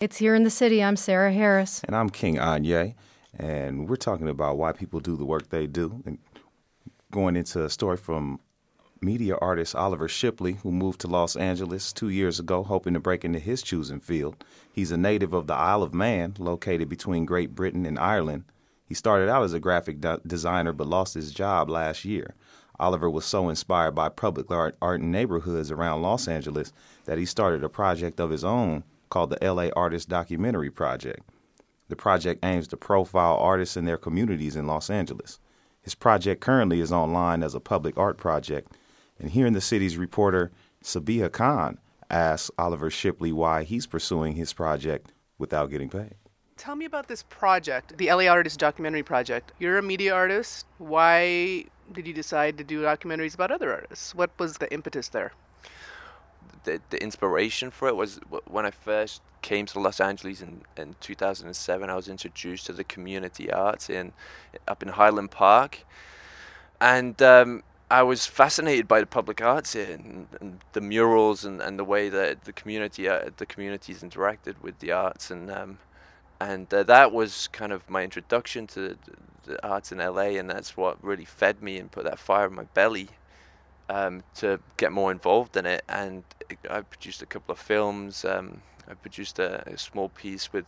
It's here in the city. I'm Sarah Harris. And I'm King Anye. And we're talking about why people do the work they do. And going into a story from media artist Oliver Shipley, who moved to Los Angeles two years ago, hoping to break into his choosing field. He's a native of the Isle of Man, located between Great Britain and Ireland. He started out as a graphic de- designer but lost his job last year. Oliver was so inspired by public art, art in neighborhoods around Los Angeles that he started a project of his own called the LA Artist Documentary Project. The project aims to profile artists and their communities in Los Angeles. His project currently is online as a public art project, and here in the city's reporter Sabiha Khan asks Oliver Shipley why he's pursuing his project without getting paid. Tell me about this project, the LA Artist Documentary Project. You're a media artist. Why did you decide to do documentaries about other artists? What was the impetus there? The, the inspiration for it was when I first came to Los Angeles in, in 2007. I was introduced to the community arts in up in Highland Park, and um, I was fascinated by the public arts here and, and, the murals and, and the way that the community uh, the communities interacted with the arts and um, and uh, that was kind of my introduction to the, the, arts in LA, and that's what really fed me and put that fire in my belly um, to get more involved in it. And I produced a couple of films. Um, I produced a, a, small piece with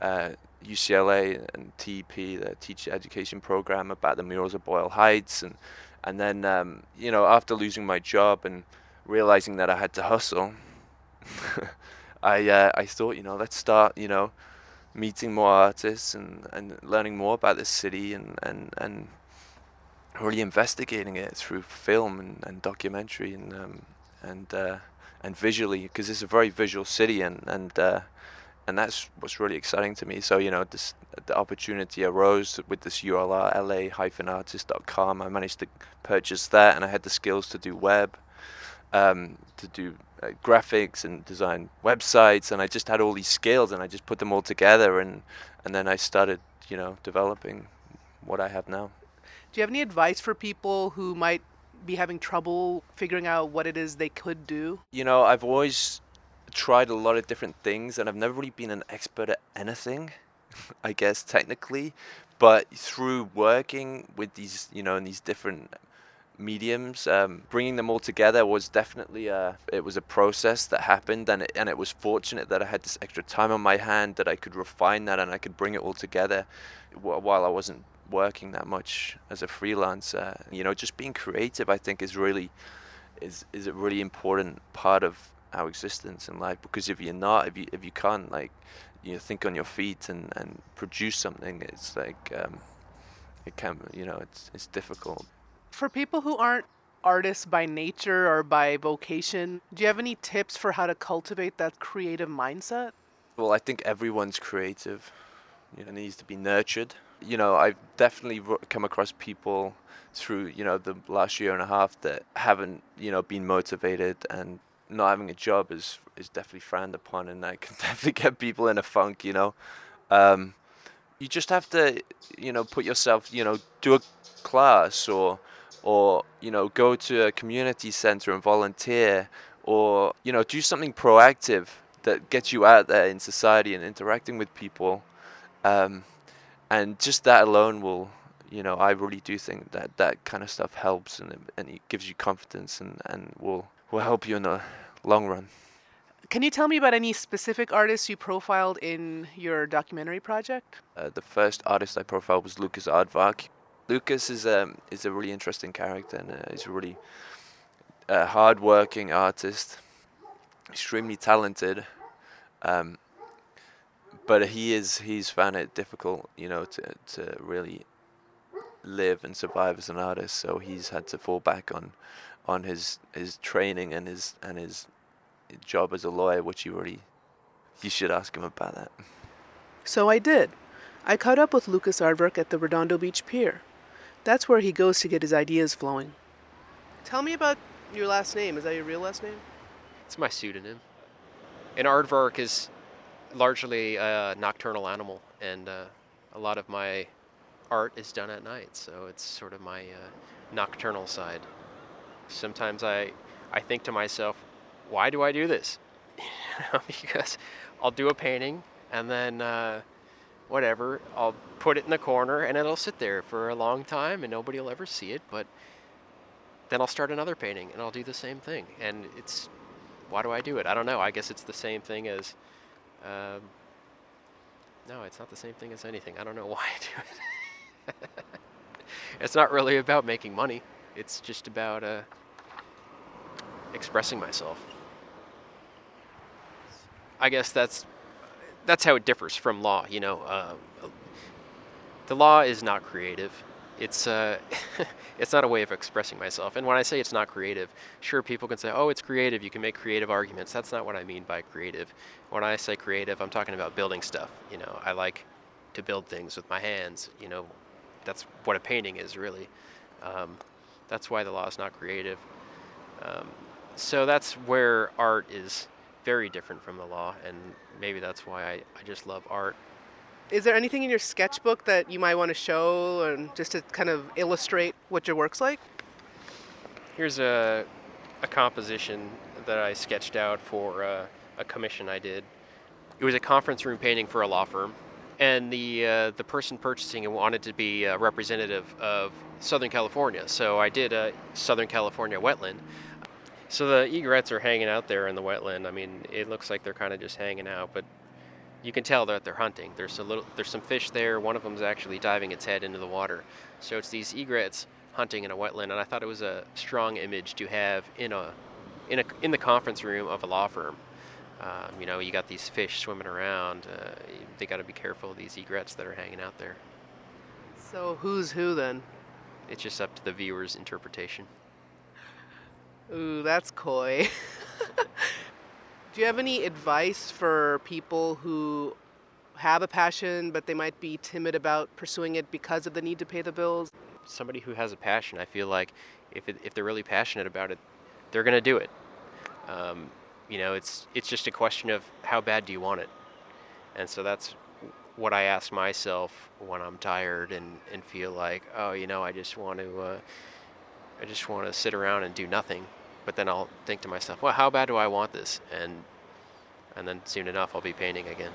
uh, UCLA and TEP, the Teacher Education Program, about the murals of Boyle Heights, and and then um, you know after losing my job and realizing that I had to hustle, I uh, I thought you know let's start you know meeting more artists and, and learning more about this city and, and, and really investigating it through film and, and documentary and um, and uh, and visually because it's a very visual city and and uh, and that's what's really exciting to me. So you know, this the opportunity arose with this URL la-artist.com. I managed to purchase that, and I had the skills to do web, um, to do uh, graphics and design websites, and I just had all these skills, and I just put them all together, and and then I started, you know, developing what I have now. Do you have any advice for people who might be having trouble figuring out what it is they could do? You know, I've always tried a lot of different things, and I've never really been an expert at anything, I guess technically, but through working with these, you know, in these different mediums. Um, bringing them all together was definitely a it was a process that happened, and it, and it was fortunate that I had this extra time on my hand that I could refine that and I could bring it all together while I wasn't working that much as a freelancer. You know, just being creative, I think, is really is is a really important part of our existence in life because if you're not, if you if you can't like you know, think on your feet and, and produce something, it's like um, it can you know it's it's difficult for people who aren't artists by nature or by vocation, do you have any tips for how to cultivate that creative mindset? Well, I think everyone's creative. You know, needs to be nurtured. You know, I've definitely come across people through you know the last year and a half that haven't you know been motivated and not having a job is is definitely frowned upon, and that can definitely get people in a funk. You know, um, you just have to you know put yourself you know do a class or or you know go to a community center and volunteer or you know do something proactive that gets you out there in society and interacting with people um, and just that alone will you know i really do think that that kind of stuff helps and, and it gives you confidence and, and will will help you in the long run can you tell me about any specific artists you profiled in your documentary project? Uh, the first artist I profiled was Lucas Aardvark. Lucas is a um, is a really interesting character and uh, he's a really uh, hard-working artist, extremely talented. Um, but he is he's found it difficult, you know, to to really live and survive as an artist. So he's had to fall back on on his his training and his and his job as a lawyer, which you really you should ask him about that. So I did. I caught up with Lucas Aardvark at the Redondo Beach Pier. That's where he goes to get his ideas flowing. Tell me about your last name. Is that your real last name? It's my pseudonym. And aardvark is largely a nocturnal animal, and uh, a lot of my art is done at night, so it's sort of my uh, nocturnal side. Sometimes I, I think to myself, why do I do this? because I'll do a painting and then uh, whatever, I'll put it in the corner and it'll sit there for a long time and nobody will ever see it. But then I'll start another painting and I'll do the same thing. And it's why do I do it? I don't know. I guess it's the same thing as. Um, no, it's not the same thing as anything. I don't know why I do it. it's not really about making money. It's just about uh, expressing myself. I guess that's that's how it differs from law. You know, uh, the law is not creative. It's uh, it's not a way of expressing myself. And when I say it's not creative, sure, people can say, "Oh, it's creative. You can make creative arguments." That's not what I mean by creative. When I say creative, I'm talking about building stuff. You know, I like to build things with my hands. You know, that's what a painting is really. Um, that's why the law is not creative. Um, so that's where art is very different from the law, and maybe that's why I, I just love art. Is there anything in your sketchbook that you might want to show and just to kind of illustrate what your work's like? Here's a, a composition that I sketched out for uh, a commission I did. It was a conference room painting for a law firm, and the uh, the person purchasing it wanted to be a representative of Southern California. So I did a Southern California wetland. So the egrets are hanging out there in the wetland. I mean, it looks like they're kind of just hanging out, but you can tell that they're hunting. There's a little, there's some fish there. One of them is actually diving its head into the water. So it's these egrets hunting in a wetland, and I thought it was a strong image to have in a, in a, in the conference room of a law firm. Um, you know, you got these fish swimming around. Uh, they got to be careful of these egrets that are hanging out there. So who's who then? It's just up to the viewer's interpretation. Ooh, that's coy. Do you have any advice for people who have a passion but they might be timid about pursuing it because of the need to pay the bills? Somebody who has a passion, I feel like if, it, if they're really passionate about it, they're going to do it. Um, you know, it's it's just a question of how bad do you want it, and so that's what I ask myself when I'm tired and, and feel like, oh, you know, I just want to, uh, I just want to sit around and do nothing. But then I'll think to myself, well, how bad do I want this? And and then soon enough, I'll be painting again.